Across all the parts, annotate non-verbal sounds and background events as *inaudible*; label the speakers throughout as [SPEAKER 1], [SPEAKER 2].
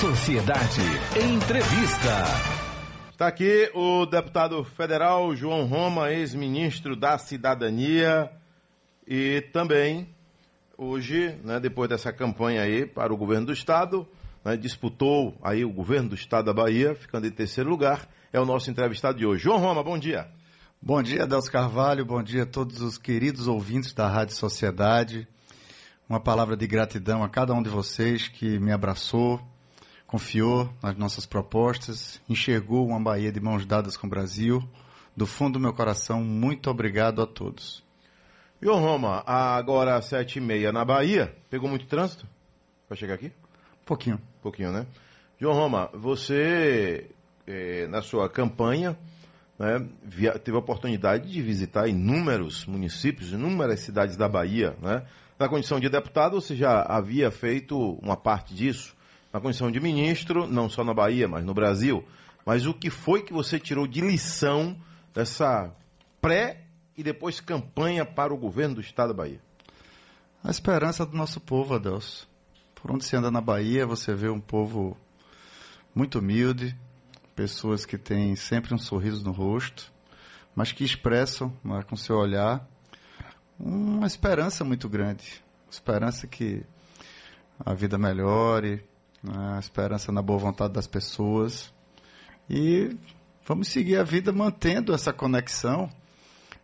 [SPEAKER 1] Sociedade. Entrevista.
[SPEAKER 2] Está aqui o deputado federal João Roma, ex-ministro da Cidadania, e também hoje, né, depois dessa campanha aí para o governo do estado, né, disputou aí o governo do estado da Bahia, ficando em terceiro lugar, é o nosso entrevistado de hoje. João Roma, bom dia.
[SPEAKER 3] Bom dia, Adelso Carvalho, bom dia a todos os queridos ouvintes da Rádio Sociedade. Uma palavra de gratidão a cada um de vocês que me abraçou, confiou nas nossas propostas, enxergou uma Bahia de mãos dadas com o Brasil. Do fundo do meu coração, muito obrigado a todos.
[SPEAKER 2] João Roma, agora às sete e meia na Bahia, pegou muito trânsito para chegar aqui?
[SPEAKER 3] Pouquinho.
[SPEAKER 2] Pouquinho, né? João Roma, você, eh, na sua campanha, né, via, teve a oportunidade de visitar inúmeros municípios, inúmeras cidades da Bahia, né? Na condição de deputado, você já havia feito uma parte disso. Na condição de ministro, não só na Bahia, mas no Brasil. Mas o que foi que você tirou de lição dessa pré e depois campanha para o governo do estado da Bahia?
[SPEAKER 3] A esperança do nosso povo, Adelso. Por onde você anda na Bahia, você vê um povo muito humilde, pessoas que têm sempre um sorriso no rosto, mas que expressam né, com seu olhar uma esperança muito grande. Esperança que a vida melhore, a esperança na boa vontade das pessoas. E vamos seguir a vida mantendo essa conexão.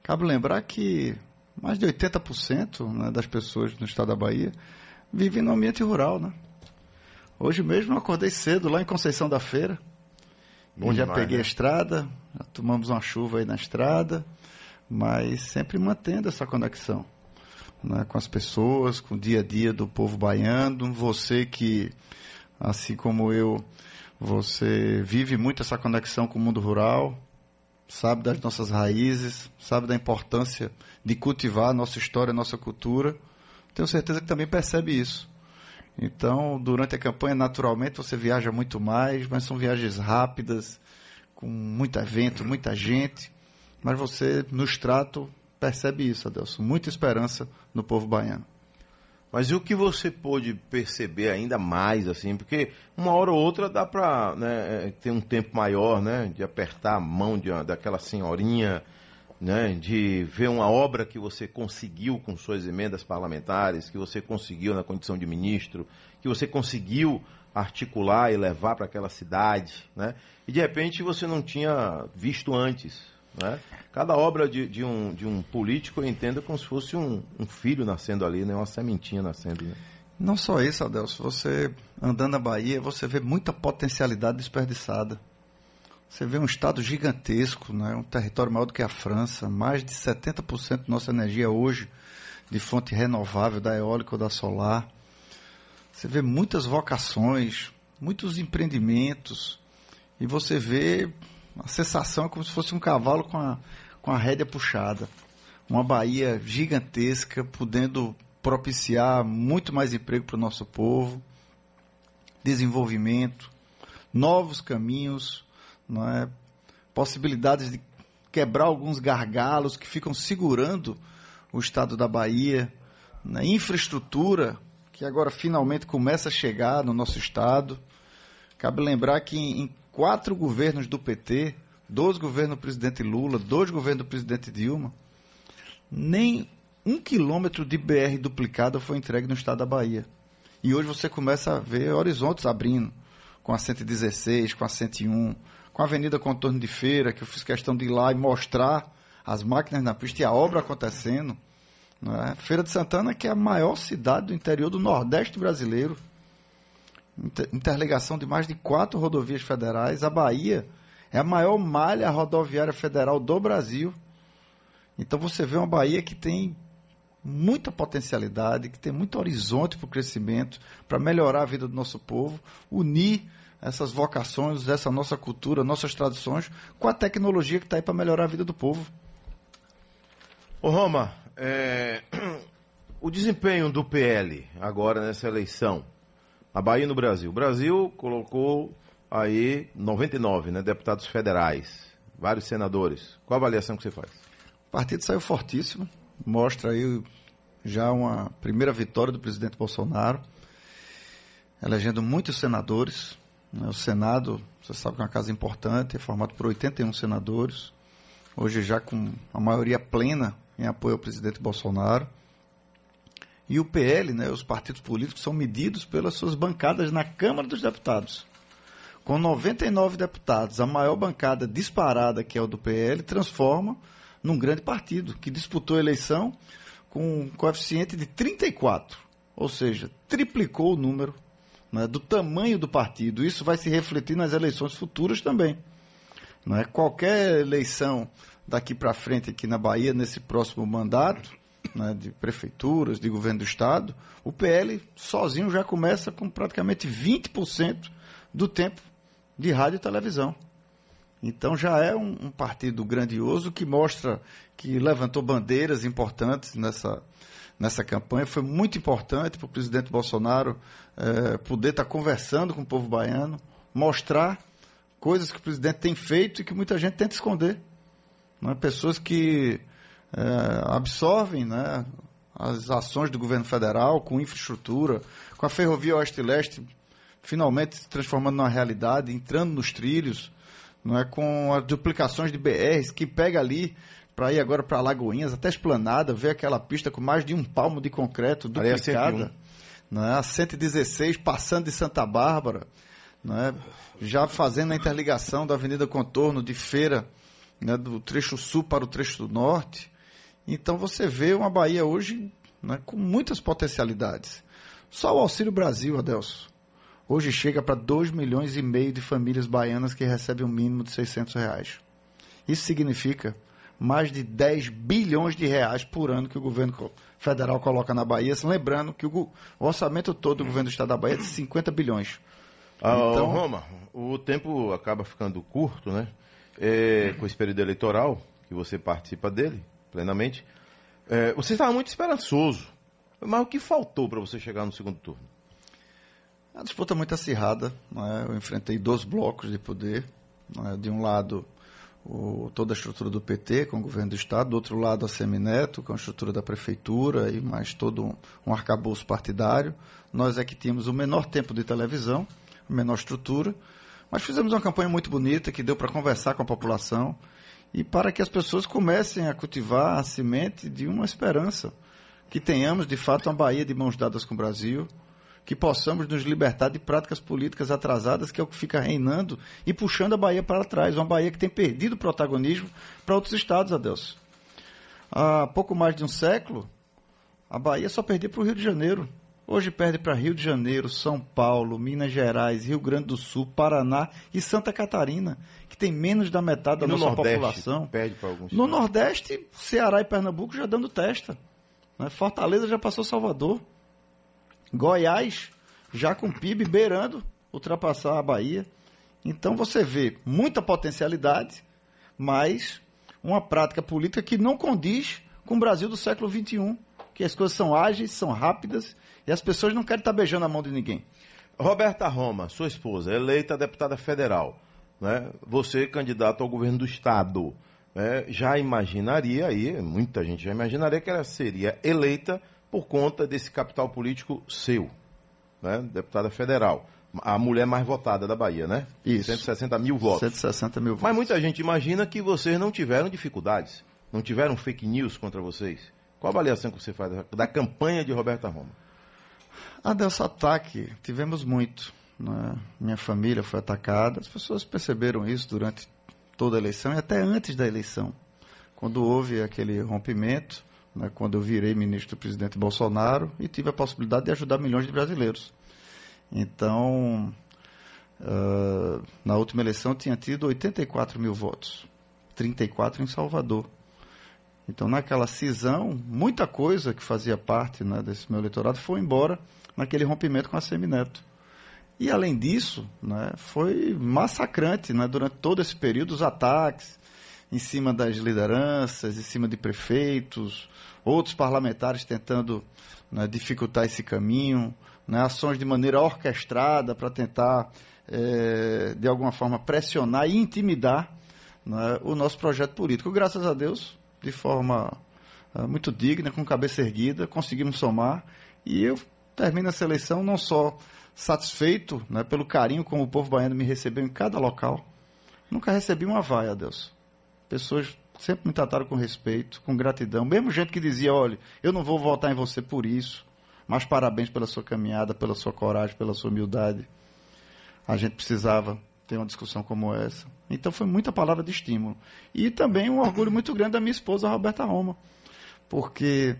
[SPEAKER 3] Cabe lembrar que mais de 80% né, das pessoas no estado da Bahia vivem no ambiente rural. Né? Hoje mesmo eu acordei cedo lá em Conceição da Feira. Bom já demais, peguei né? a estrada, já tomamos uma chuva aí na estrada mas sempre mantendo essa conexão né, com as pessoas, com o dia a dia do povo baiano. Você que, assim como eu, você vive muito essa conexão com o mundo rural, sabe das nossas raízes, sabe da importância de cultivar a nossa história, a nossa cultura. Tenho certeza que também percebe isso. Então, durante a campanha, naturalmente, você viaja muito mais, mas são viagens rápidas, com muito evento, muita gente mas você, no extrato, percebe isso, Adelson. Muita esperança no povo baiano.
[SPEAKER 2] Mas o que você pôde perceber ainda mais, assim? Porque uma hora ou outra dá para né, é, ter um tempo maior, né? De apertar a mão de, daquela senhorinha, né? De ver uma obra que você conseguiu com suas emendas parlamentares, que você conseguiu na condição de ministro, que você conseguiu articular e levar para aquela cidade, né? E de repente você não tinha visto antes, né? Cada obra de, de, um, de um político eu entendo como se fosse um, um filho nascendo ali, né? uma sementinha nascendo. Né?
[SPEAKER 3] Não só isso, Adelso. Você andando na Bahia, você vê muita potencialidade desperdiçada. Você vê um estado gigantesco, né? um território maior do que a França, mais de 70% da nossa energia hoje de fonte renovável, da eólica ou da solar. Você vê muitas vocações, muitos empreendimentos, e você vê a sensação é como se fosse um cavalo com a, com a rédea puxada. Uma Bahia gigantesca, podendo propiciar muito mais emprego para o nosso povo, desenvolvimento, novos caminhos, não é? possibilidades de quebrar alguns gargalos que ficam segurando o estado da Bahia, na né? infraestrutura que agora finalmente começa a chegar no nosso estado. Cabe lembrar que em quatro governos do PT, dois governos do presidente Lula, dois governos do presidente Dilma, nem um quilômetro de BR duplicada foi entregue no estado da Bahia. E hoje você começa a ver horizontes abrindo, com a 116, com a 101, com a Avenida Contorno de Feira, que eu fiz questão de ir lá e mostrar as máquinas na pista e a obra acontecendo. É? Feira de Santana, que é a maior cidade do interior do Nordeste brasileiro interligação de mais de quatro rodovias federais. A Bahia é a maior malha rodoviária federal do Brasil. Então você vê uma Bahia que tem muita potencialidade, que tem muito horizonte para o crescimento, para melhorar a vida do nosso povo, unir essas vocações, essa nossa cultura, nossas tradições, com a tecnologia que está aí para melhorar a vida do povo.
[SPEAKER 2] Ô Roma, é... *clears throat* o desempenho do PL agora nessa eleição, a Bahia no Brasil. O Brasil colocou aí 99 né, deputados federais, vários senadores. Qual a avaliação que você faz?
[SPEAKER 3] O partido saiu fortíssimo, mostra aí já uma primeira vitória do presidente Bolsonaro, elegendo muitos senadores, Né? O Senado, você sabe que é uma casa importante, é formado por 81 senadores, hoje já com a maioria plena em apoio ao presidente Bolsonaro. E o PL, né, os partidos políticos, são medidos pelas suas bancadas na Câmara dos Deputados. Com 99 deputados, a maior bancada disparada, que é o do PL, transforma num grande partido, que disputou a eleição com um coeficiente de 34, ou seja, triplicou o número né, do tamanho do partido. Isso vai se refletir nas eleições futuras também. Não é? Qualquer eleição daqui para frente aqui na Bahia, nesse próximo mandato, né, de prefeituras, de governo do Estado, o PL sozinho já começa com praticamente 20% do tempo de rádio e televisão. Então já é um, um, partido grandioso que mostra que levantou bandeiras importantes nessa, nessa campanha. Foi muito importante para o presidente Bolsonaro é, poder estar tá conversando com o povo baiano, mostrar coisas que o presidente tem feito e que muita gente tenta esconder. Não é? Pessoas que é, absorvem né, as ações do governo federal com infraestrutura, com a ferrovia oeste-leste finalmente se transformando numa realidade, entrando nos trilhos, não é com as duplicações de BRs que pega ali para ir agora para Lagoinhas, até Esplanada, ver aquela pista com mais de um palmo de concreto duplicada. Não é? A 116 passando de Santa Bárbara, não é? já fazendo a interligação da Avenida Contorno de Feira, né, do trecho sul para o trecho do norte. Então você vê uma Bahia hoje né, com muitas potencialidades. Só o Auxílio Brasil, Adelso, hoje chega para 2 milhões e meio de famílias baianas que recebem um mínimo de 600 reais. Isso significa mais de 10 bilhões de reais por ano que o governo federal coloca na Bahia, lembrando que o, orçamento todo do governo do estado da Bahia é de 50 bilhões.
[SPEAKER 2] Ah, então, Roma, o tempo acaba ficando curto, né? É, com esse período eleitoral, que você participa dele, plenamente. É, você estava muito esperançoso. Mas o que faltou para você chegar no segundo turno?
[SPEAKER 3] A disputa muito acirrada. Né? Eu enfrentei dois blocos de poder. Né? De um lado, o, toda a estrutura do PT, com o governo do Estado. Do outro lado, a Semineto, com a estrutura da Prefeitura e mais todo um, um arcabouço partidário. Nós é que tínhamos o menor tempo de televisão, a menor estrutura. Mas fizemos uma campanha muito bonita que deu para conversar com a população e para que as pessoas comecem a cultivar a semente de uma esperança. Que tenhamos, de fato, uma Bahia de mãos dadas com o Brasil, que possamos nos libertar de práticas políticas atrasadas, que é o que fica reinando e puxando a Bahia para trás. Uma Bahia que tem perdido protagonismo para outros estados, Adeus. Há pouco mais de um século, a Bahia só perdia para o Rio de Janeiro. Hoje perde para Rio de Janeiro, São Paulo, Minas Gerais, Rio Grande do Sul, Paraná e Santa Catarina, que tem menos da metade da nossa Nordeste, população.
[SPEAKER 2] Perde para alguns
[SPEAKER 3] no Nordeste, Ceará e Pernambuco já dando testa. Né? Fortaleza já passou Salvador. Goiás já com PIB beirando ultrapassar a Bahia. Então você vê muita potencialidade, mas uma prática política que não condiz com o Brasil do século XXI, que as coisas são ágeis, são rápidas e as pessoas não querem estar beijando a mão de ninguém.
[SPEAKER 2] Roberta Roma, sua esposa, eleita deputada federal, né? você candidato ao governo do Estado, né? já imaginaria aí, muita gente já imaginaria que ela seria eleita por conta desse capital político seu, né? deputada federal. A mulher mais votada da Bahia, né?
[SPEAKER 3] Isso.
[SPEAKER 2] 160 mil votos.
[SPEAKER 3] 160 mil votos.
[SPEAKER 2] Mas muita gente imagina que vocês não tiveram dificuldades, não tiveram fake news contra vocês. Qual a avaliação que você faz da campanha de Roberta Roma?
[SPEAKER 3] Ah, desse ataque, tivemos muito. Né? Minha família foi atacada, as pessoas perceberam isso durante toda a eleição e até antes da eleição. Quando houve aquele rompimento, né, quando eu virei ministro do presidente Bolsonaro e tive a possibilidade de ajudar milhões de brasileiros. Então, uh, na última eleição tinha tido 84 mil votos, 34 em Salvador. Então, naquela cisão, muita coisa que fazia parte né, desse meu eleitorado foi embora naquele rompimento com a Semineto. E, além disso, né, foi massacrante né, durante todo esse período os ataques em cima das lideranças, em cima de prefeitos, outros parlamentares tentando né, dificultar esse caminho, né, ações de maneira orquestrada para tentar, é, de alguma forma, pressionar e intimidar né, o nosso projeto político. Graças a Deus, de forma uh, muito digna, com cabeça erguida, conseguimos somar. E eu termino essa eleição não só satisfeito né, pelo carinho como o povo baiano me recebeu em cada local. Nunca recebi uma vaia, Deus. Pessoas sempre me trataram com respeito, com gratidão. Mesmo gente que dizia, olha, eu não vou votar em você por isso, mas parabéns pela sua caminhada, pela sua coragem, pela sua humildade. A gente precisava ter uma discussão como essa. Então foi muita palavra de estímulo. E também um orgulho muito grande da minha esposa, Roberta Roma, porque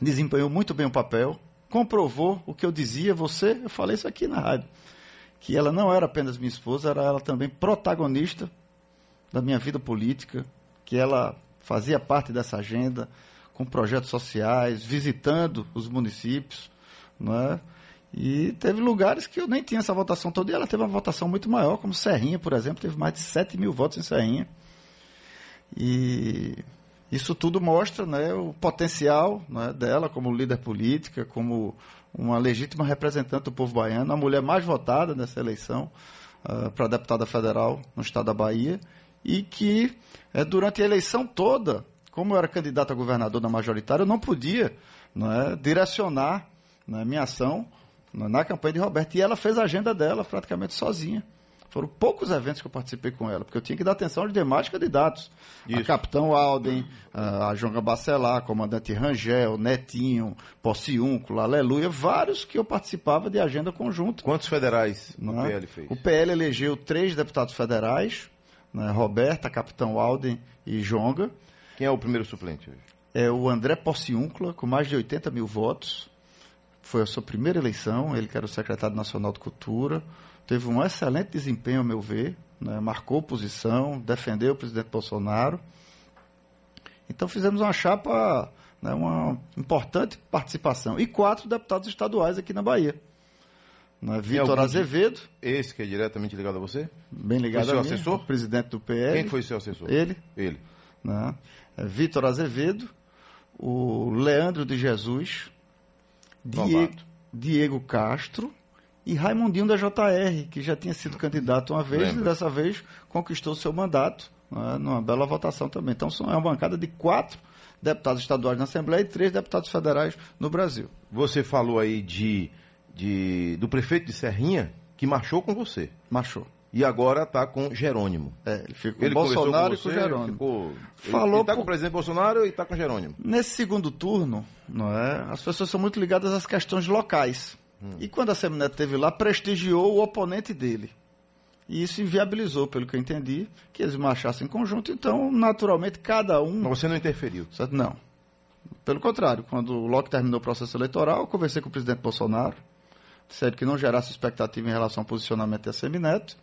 [SPEAKER 3] desempenhou muito bem o papel, comprovou o que eu dizia, você, eu falei isso aqui na rádio, que ela não era apenas minha esposa, era ela também protagonista da minha vida política, que ela fazia parte dessa agenda, com projetos sociais, visitando os municípios, não é? E teve lugares que eu nem tinha essa votação toda, e ela teve uma votação muito maior, como Serrinha, por exemplo, teve mais de 7 mil votos em Serrinha. E isso tudo mostra né, o potencial né, dela como líder política, como uma legítima representante do povo baiano, a mulher mais votada nessa eleição uh, para deputada federal no estado da Bahia, e que uh, durante a eleição toda, como eu era candidato a governador da majoritária, eu não podia né, direcionar né, minha ação na campanha de Roberto. E ela fez a agenda dela praticamente sozinha. Foram poucos eventos que eu participei com ela, porque eu tinha que dar atenção aos demais candidatos. Isso. A Capitão Alden, a Jonga Bacelar, Comandante Rangel, Netinho, Possiúnculo, Aleluia, vários que eu participava de agenda conjunta.
[SPEAKER 2] Quantos federais o é? PL fez?
[SPEAKER 3] O PL elegeu três deputados federais, né, Roberta, Capitão Alden e Jonga.
[SPEAKER 2] Quem é o primeiro suplente hoje?
[SPEAKER 3] É o André Possiúncula, com mais de 80 mil votos. Foi a sua primeira eleição, ele que era o secretário nacional de Cultura. Teve um excelente desempenho, ao meu ver, né? marcou posição, defendeu o presidente Bolsonaro. Então fizemos uma chapa, né, uma importante participação. E quatro deputados estaduais aqui na Bahia. Né? Vitor Azevedo.
[SPEAKER 2] Esse que é diretamente ligado a você?
[SPEAKER 3] Bem ligado foi
[SPEAKER 2] seu
[SPEAKER 3] a mim,
[SPEAKER 2] assessor?
[SPEAKER 3] presidente do PL.
[SPEAKER 2] Quem foi seu assessor?
[SPEAKER 3] Ele.
[SPEAKER 2] Ele.
[SPEAKER 3] Né? É Vitor Azevedo, o Leandro de Jesus, Diego, Diego Castro e Raimundinho da JR, que já tinha sido candidato uma vez Lembra. e dessa vez conquistou seu mandato né, numa bela votação também. Então é uma bancada de quatro deputados estaduais na Assembleia e três deputados federais no Brasil.
[SPEAKER 2] Você falou aí de, de do prefeito de Serrinha que marchou com você.
[SPEAKER 3] Marchou.
[SPEAKER 2] E agora está com Jerônimo.
[SPEAKER 3] É, ele ficou ele Bolsonaro com, você, e com Jerônimo.
[SPEAKER 2] Ficou, Falou ele está com o presidente Bolsonaro e está com Jerônimo.
[SPEAKER 3] Nesse segundo turno, não é, as pessoas são muito ligadas às questões locais. Hum. E quando a Semineto esteve lá, prestigiou o oponente dele. E isso inviabilizou, pelo que eu entendi, que eles marchassem em conjunto. Então, naturalmente, cada um.
[SPEAKER 2] Mas você não interferiu?
[SPEAKER 3] Certo? Não. Pelo contrário, quando logo terminou o processo eleitoral, eu conversei com o presidente Bolsonaro, disseram que não gerasse expectativa em relação ao posicionamento da Semineto.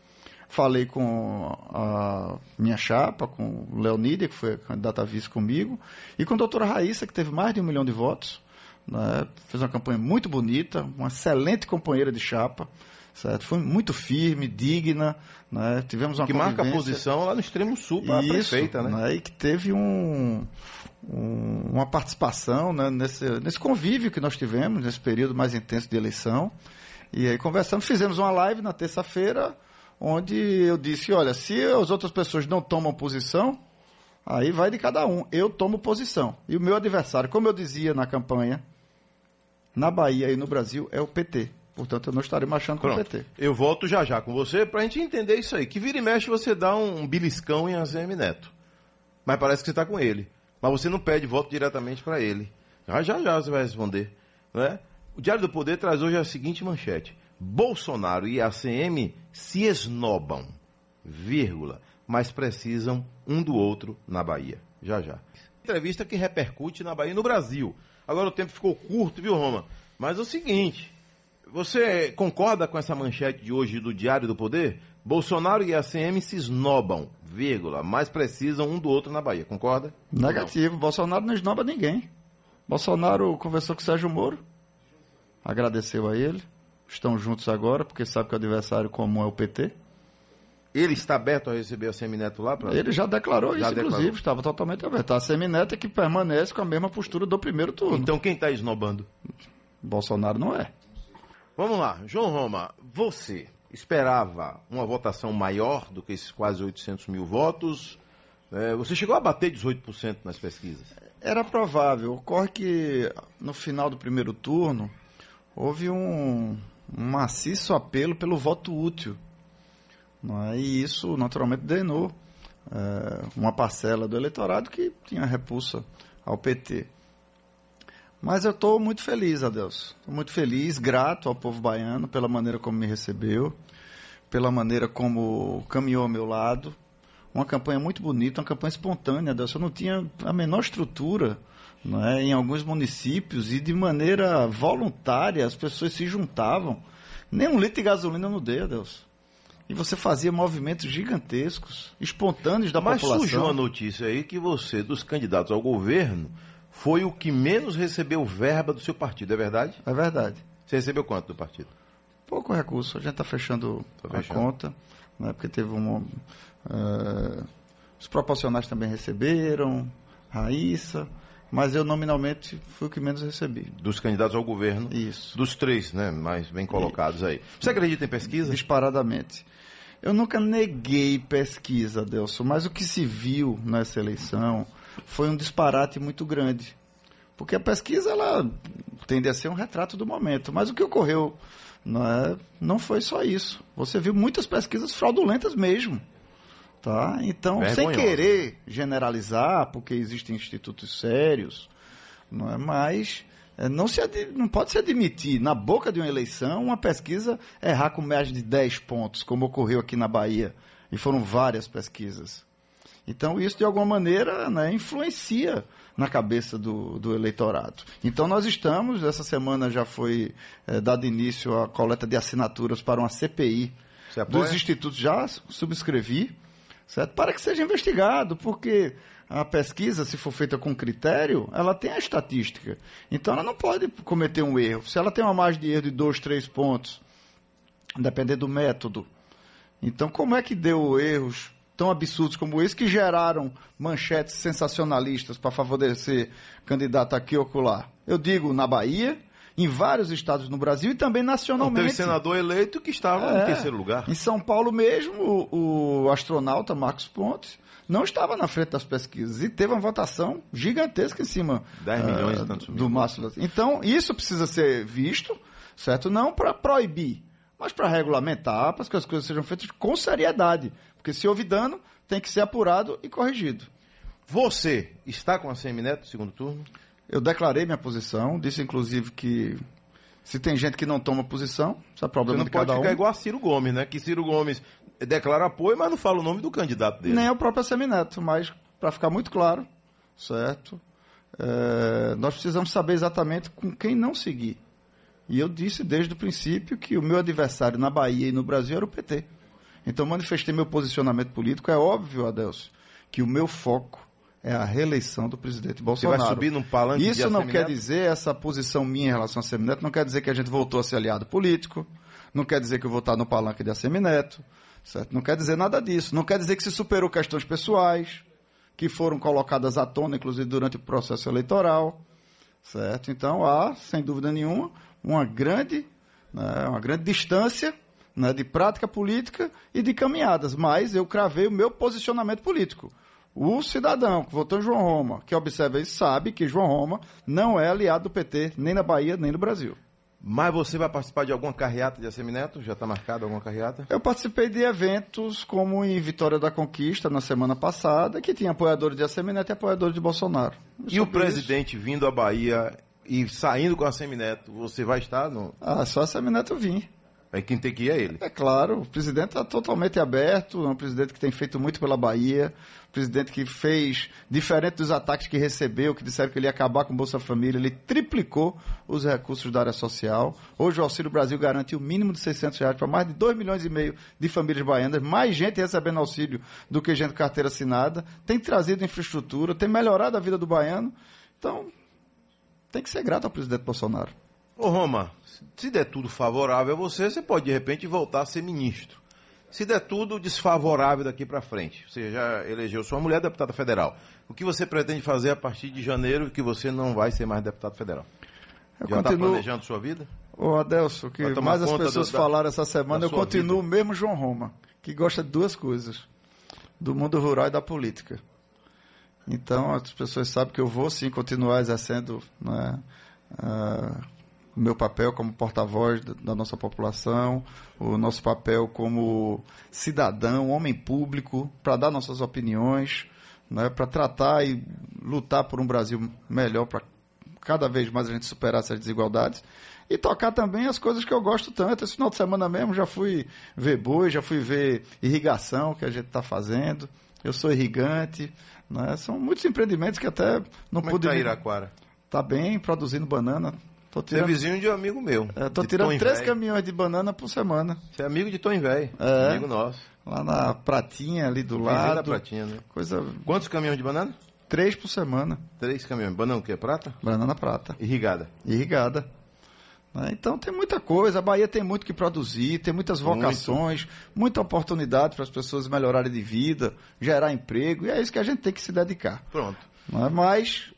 [SPEAKER 3] Falei com a minha chapa, com o Leonídia, que foi a candidata a vice comigo, e com a doutora Raíssa, que teve mais de um milhão de votos. Né? Fez uma campanha muito bonita, uma excelente companheira de chapa. Certo? Foi muito firme, digna, né? tivemos uma
[SPEAKER 2] Que marca a posição lá no extremo sul para a prefeita, né? né?
[SPEAKER 3] E que teve um, um, uma participação né? nesse, nesse convívio que nós tivemos, nesse período mais intenso de eleição. E aí conversamos, fizemos uma live na terça-feira, onde eu disse, olha, se as outras pessoas não tomam posição, aí vai de cada um. Eu tomo posição. E o meu adversário, como eu dizia na campanha, na Bahia e no Brasil, é o PT. Portanto, eu não estarei marchando com o PT.
[SPEAKER 2] Eu volto já já com você para a gente entender isso aí. Que vira e mexe você dá um beliscão em AZM Neto. Mas parece que você está com ele. Mas você não pede voto diretamente para ele. Já já já você vai responder. Né? O Diário do Poder traz hoje a seguinte manchete. Bolsonaro e ACM se esnobam, vírgula, mas precisam um do outro na Bahia. Já já. Entrevista que repercute na Bahia e no Brasil. Agora o tempo ficou curto, viu, Roma? Mas é o seguinte, você concorda com essa manchete de hoje do Diário do Poder? Bolsonaro e ACM se esnobam, vírgula, mas precisam um do outro na Bahia, concorda?
[SPEAKER 3] Negativo? Bolsonaro não esnoba ninguém. Bolsonaro conversou com Sérgio Moro, agradeceu a ele, estão juntos agora, porque sabe que o adversário comum é o PT.
[SPEAKER 2] Ele está aberto a receber a Semineto lá? Pra...
[SPEAKER 3] Ele já declarou já isso, declarou. inclusive, estava totalmente aberto. A Semineto é que permanece com a mesma postura do primeiro turno.
[SPEAKER 2] Então quem está esnobando?
[SPEAKER 3] Bolsonaro não é.
[SPEAKER 2] Vamos lá, João Roma, você esperava uma votação maior do que esses quase 800 mil votos? É, você chegou a bater 18% nas pesquisas?
[SPEAKER 3] Era provável. Ocorre que no final do primeiro turno houve um, um maciço apelo pelo voto útil. É? E isso, naturalmente, drenou é, uma parcela do eleitorado que tinha repulsa ao PT. Mas eu estou muito feliz, Adeus. Estou muito feliz, grato ao povo baiano pela maneira como me recebeu, pela maneira como caminhou ao meu lado. Uma campanha muito bonita, uma campanha espontânea, Adeus. Eu não tinha a menor estrutura é, em alguns municípios e de maneira voluntária as pessoas se juntavam. Nem um litro de gasolina eu não dei, Adeus. E você fazia movimentos gigantescos, espontâneos da
[SPEAKER 2] Mas
[SPEAKER 3] população.
[SPEAKER 2] Mas surgiu a notícia aí que você, dos candidatos ao governo, foi o que menos recebeu verba do seu partido, é verdade?
[SPEAKER 3] É verdade.
[SPEAKER 2] Você recebeu quanto do partido?
[SPEAKER 3] Pouco recurso. A gente está fechando, tá fechando, a conta, né, porque teve um. Uh, os proporcionais também receberam, Raíssa, mas eu nominalmente fui o que menos recebi.
[SPEAKER 2] Dos candidatos ao governo?
[SPEAKER 3] Isso.
[SPEAKER 2] Dos três, né? Mais bem colocados aí. Você acredita em pesquisa?
[SPEAKER 3] Disparadamente. Eu nunca neguei pesquisa, Delson, mas o que se viu nessa eleição foi um disparate muito grande. Porque a pesquisa ela tende a ser um retrato do momento. Mas o que ocorreu não, é, não foi só isso. Você viu muitas pesquisas fraudulentas mesmo. Tá? Então, sem querer generalizar, porque existem institutos sérios, não é? mas é, não, se não pode se admitir, na boca de uma eleição, uma pesquisa errar com mais de 10 pontos, como ocorreu aqui na Bahia. E foram várias pesquisas. Então, isso, de alguma maneira, né, influencia na cabeça do, do, eleitorado. Então, nós estamos, essa semana já foi é, dado início à coleta de assinaturas para uma CPI dos institutos, já subscrevi, certo? para que seja investigado, porque a pesquisa, se for feita com critério, ela tem a estatística. Então, ela não pode cometer um erro. Se ela tem uma margem de erro de dois, três pontos, dependendo do método, então como é que deu erros tão absurdos como esse, que geraram manchetes sensacionalistas para favorecer candidato aqui ou acolá. Eu digo na Bahia, em vários estados no Brasil e também nacionalmente. Não,
[SPEAKER 2] teve senador eleito que estava é, em terceiro lugar.
[SPEAKER 3] Em São Paulo mesmo, o, o, astronauta Marcos Pontes não estava na frente das pesquisas e teve uma votação gigantesca em cima
[SPEAKER 2] 10 milhões
[SPEAKER 3] uh, do Márcio. Então, isso precisa ser visto, certo? Não para proibir, mas para regulamentar, para que as coisas sejam feitas com seriedade. Porque se houve dano, tem que ser apurado e corrigido.
[SPEAKER 2] Você está com a Semineto no segundo turno?
[SPEAKER 3] Eu declarei minha posição, disse inclusive que se tem gente que não toma posição, isso é problema
[SPEAKER 2] Você não pode ficar
[SPEAKER 3] um.
[SPEAKER 2] igual a Ciro Gomes, né? Que Ciro Gomes declara apoio, mas não fala o nome do candidato dele.
[SPEAKER 3] Nem o próprio Semineto, mas para ficar muito claro, certo? É, nós precisamos saber exatamente com quem não seguir. E eu disse desde o princípio que o meu adversário na Bahia e no Brasil era o PT. Então manifestei meu posicionamento político. É óbvio, Adelso, que o meu foco é a reeleição do presidente Bolsonaro.
[SPEAKER 2] Você vai subir num palanque
[SPEAKER 3] Isso não quer dizer, essa posição minha em relação a Semineto, não quer dizer que a gente voltou a ser aliado político, não quer dizer que eu vou estar no palanque de Assemineto, certo? Não quer dizer nada disso. Não quer dizer que se superou questões pessoais, que foram colocadas à tona, inclusive, durante o processo eleitoral, certo? Então, há, sem dúvida nenhuma, uma grande, né, uma grande distância né, de prática política e de caminhadas, mas eu cravei o meu posicionamento político. O cidadão que votou em João Roma, que observa isso, sabe que João Roma não é aliado do PT, nem na Bahia, nem no Brasil.
[SPEAKER 2] Mas você vai participar de alguma carreata de Assemineto? Já está marcada alguma carreata?
[SPEAKER 3] Eu participei de eventos como em Vitória da Conquista na semana passada, que tinha apoiadores de Assemineto e apoiadores de Bolsonaro.
[SPEAKER 2] E, e o presidente isso... vindo à Bahia e saindo com a Semineto, você vai estar no.
[SPEAKER 3] Ah, só a Semineto vim.
[SPEAKER 2] Aí quem tem que ir é ele.
[SPEAKER 3] É claro, o presidente está totalmente aberto, é um presidente que tem feito muito pela Bahia, um presidente que fez, diferente dos ataques que recebeu, que disseram que ele ia acabar com o Bolsa Família, ele triplicou os recursos da área social. Hoje o Auxílio Brasil garante o mínimo de 600 reais para mais de 2 milhões e meio de famílias baianas, mais gente recebendo auxílio do que gente com carteira assinada, tem trazido infraestrutura, tem melhorado a vida do baiano. Então, tem que ser grato ao presidente Bolsonaro.
[SPEAKER 2] Ô Roma, se der tudo favorável a você, você pode de repente voltar a ser ministro. Se der tudo desfavorável daqui para frente, você já elegeu sua mulher deputada federal. O que você pretende fazer a partir de janeiro que você não vai ser mais deputado federal?
[SPEAKER 3] Eu já está continuo...
[SPEAKER 2] planejando sua vida?
[SPEAKER 3] Ô Adelso, que mais as pessoas do, falaram essa semana, eu continuo vida. mesmo João Roma, que gosta de duas coisas, do mundo rural e da política. Então as pessoas sabem que eu vou sim continuar exercendo né, uh, o meu papel como porta-voz da, nossa população, o nosso papel como cidadão, homem público, para dar nossas opiniões, né, para tratar e lutar por um Brasil melhor, para cada vez mais a gente superar essas desigualdades. E tocar também as coisas que eu gosto tanto. Esse final de semana mesmo já fui ver boi, já fui ver irrigação que a gente está fazendo. Eu sou irrigante. Né? São muitos empreendimentos que até não
[SPEAKER 2] Como
[SPEAKER 3] pude.
[SPEAKER 2] é que tá Iraquara?
[SPEAKER 3] Tá bem, produzindo banana. Tô
[SPEAKER 2] Você é
[SPEAKER 3] tirando,
[SPEAKER 2] vizinho de um amigo meu.
[SPEAKER 3] é, tô tirando
[SPEAKER 2] Tom
[SPEAKER 3] três
[SPEAKER 2] Véi.
[SPEAKER 3] caminhões de banana por semana.
[SPEAKER 2] Você é amigo de Tom Véi.
[SPEAKER 3] É.
[SPEAKER 2] Amigo nosso.
[SPEAKER 3] Lá na Pratinha, ali do
[SPEAKER 2] Vizinho da
[SPEAKER 3] lado.
[SPEAKER 2] Pratinha, né?
[SPEAKER 3] Coisa.
[SPEAKER 2] Quantos caminhões de banana?
[SPEAKER 3] Três por semana.
[SPEAKER 2] Três caminhões. Banana o quê? Prata?
[SPEAKER 3] Banana prata.
[SPEAKER 2] Irrigada.
[SPEAKER 3] irrigada. Né? Então tem muita coisa, a Bahia tem muito que produzir, tem muitas
[SPEAKER 2] Muito.
[SPEAKER 3] vocações, muita oportunidade para as pessoas melhorarem de vida, gerar emprego, e é isso que a gente tem que se dedicar.
[SPEAKER 2] Pronto.
[SPEAKER 3] não é? Mas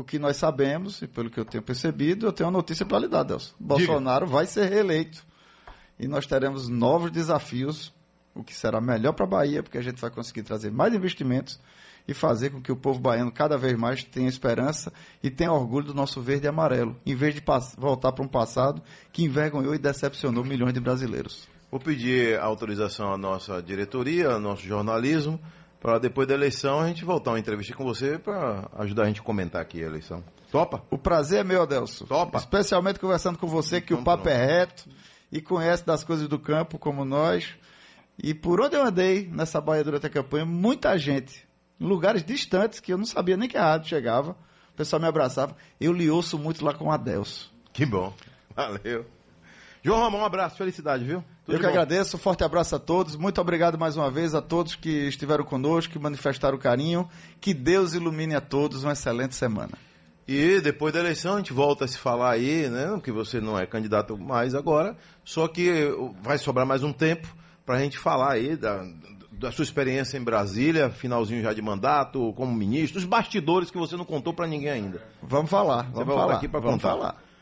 [SPEAKER 3] o que nós sabemos, e pelo que eu tenho percebido, eu tenho uma notícia para lhe dar, Delson. Bolsonaro vai ser reeleito. E nós teremos novos desafios, o que será melhor para a Bahia, porque a gente vai conseguir trazer mais investimentos e fazer com que o povo baiano cada vez mais tenha esperança e tenha orgulho do nosso verde e amarelo, em vez de voltar para um passado que envergonhou e decepcionou milhões de brasileiros.
[SPEAKER 2] Vou pedir autorização à nossa diretoria, ao nosso jornalismo, para depois da eleição a gente voltar uma entrevista com você para ajudar a gente a comentar aqui a eleição. Topa?
[SPEAKER 3] O prazer é meu, Adelso.
[SPEAKER 2] Topa.
[SPEAKER 3] Especialmente conversando com você, que
[SPEAKER 2] Então
[SPEAKER 3] o papo
[SPEAKER 2] pronto.
[SPEAKER 3] é reto e conhece das coisas do campo como nós. E por onde eu andei nessa Bahia durante a campanha, muita gente, em lugares distantes, que eu não sabia nem que a rádio chegava, o pessoal me abraçava. Eu lhe ouço muito lá com o Adelso.
[SPEAKER 2] Que bom. Valeu. João Ramon, um abraço, felicidade, viu? Tudo
[SPEAKER 3] eu que
[SPEAKER 2] bom.
[SPEAKER 3] agradeço, forte abraço a todos. Muito obrigado mais uma vez a todos que estiveram conosco, que manifestaram carinho. Que Deus ilumine a todos. Uma excelente semana.
[SPEAKER 2] E depois da eleição a gente volta a se falar aí, né? Que você não é candidato mais agora, só que vai sobrar mais um tempo para a gente falar aí da, da sua experiência em Brasília, finalzinho já de mandato, como ministro, os bastidores que você não contou para ninguém ainda.
[SPEAKER 3] Vamos falar,
[SPEAKER 2] vai
[SPEAKER 3] vamos falar.
[SPEAKER 2] aqui
[SPEAKER 3] vamos
[SPEAKER 2] contar.
[SPEAKER 3] falar.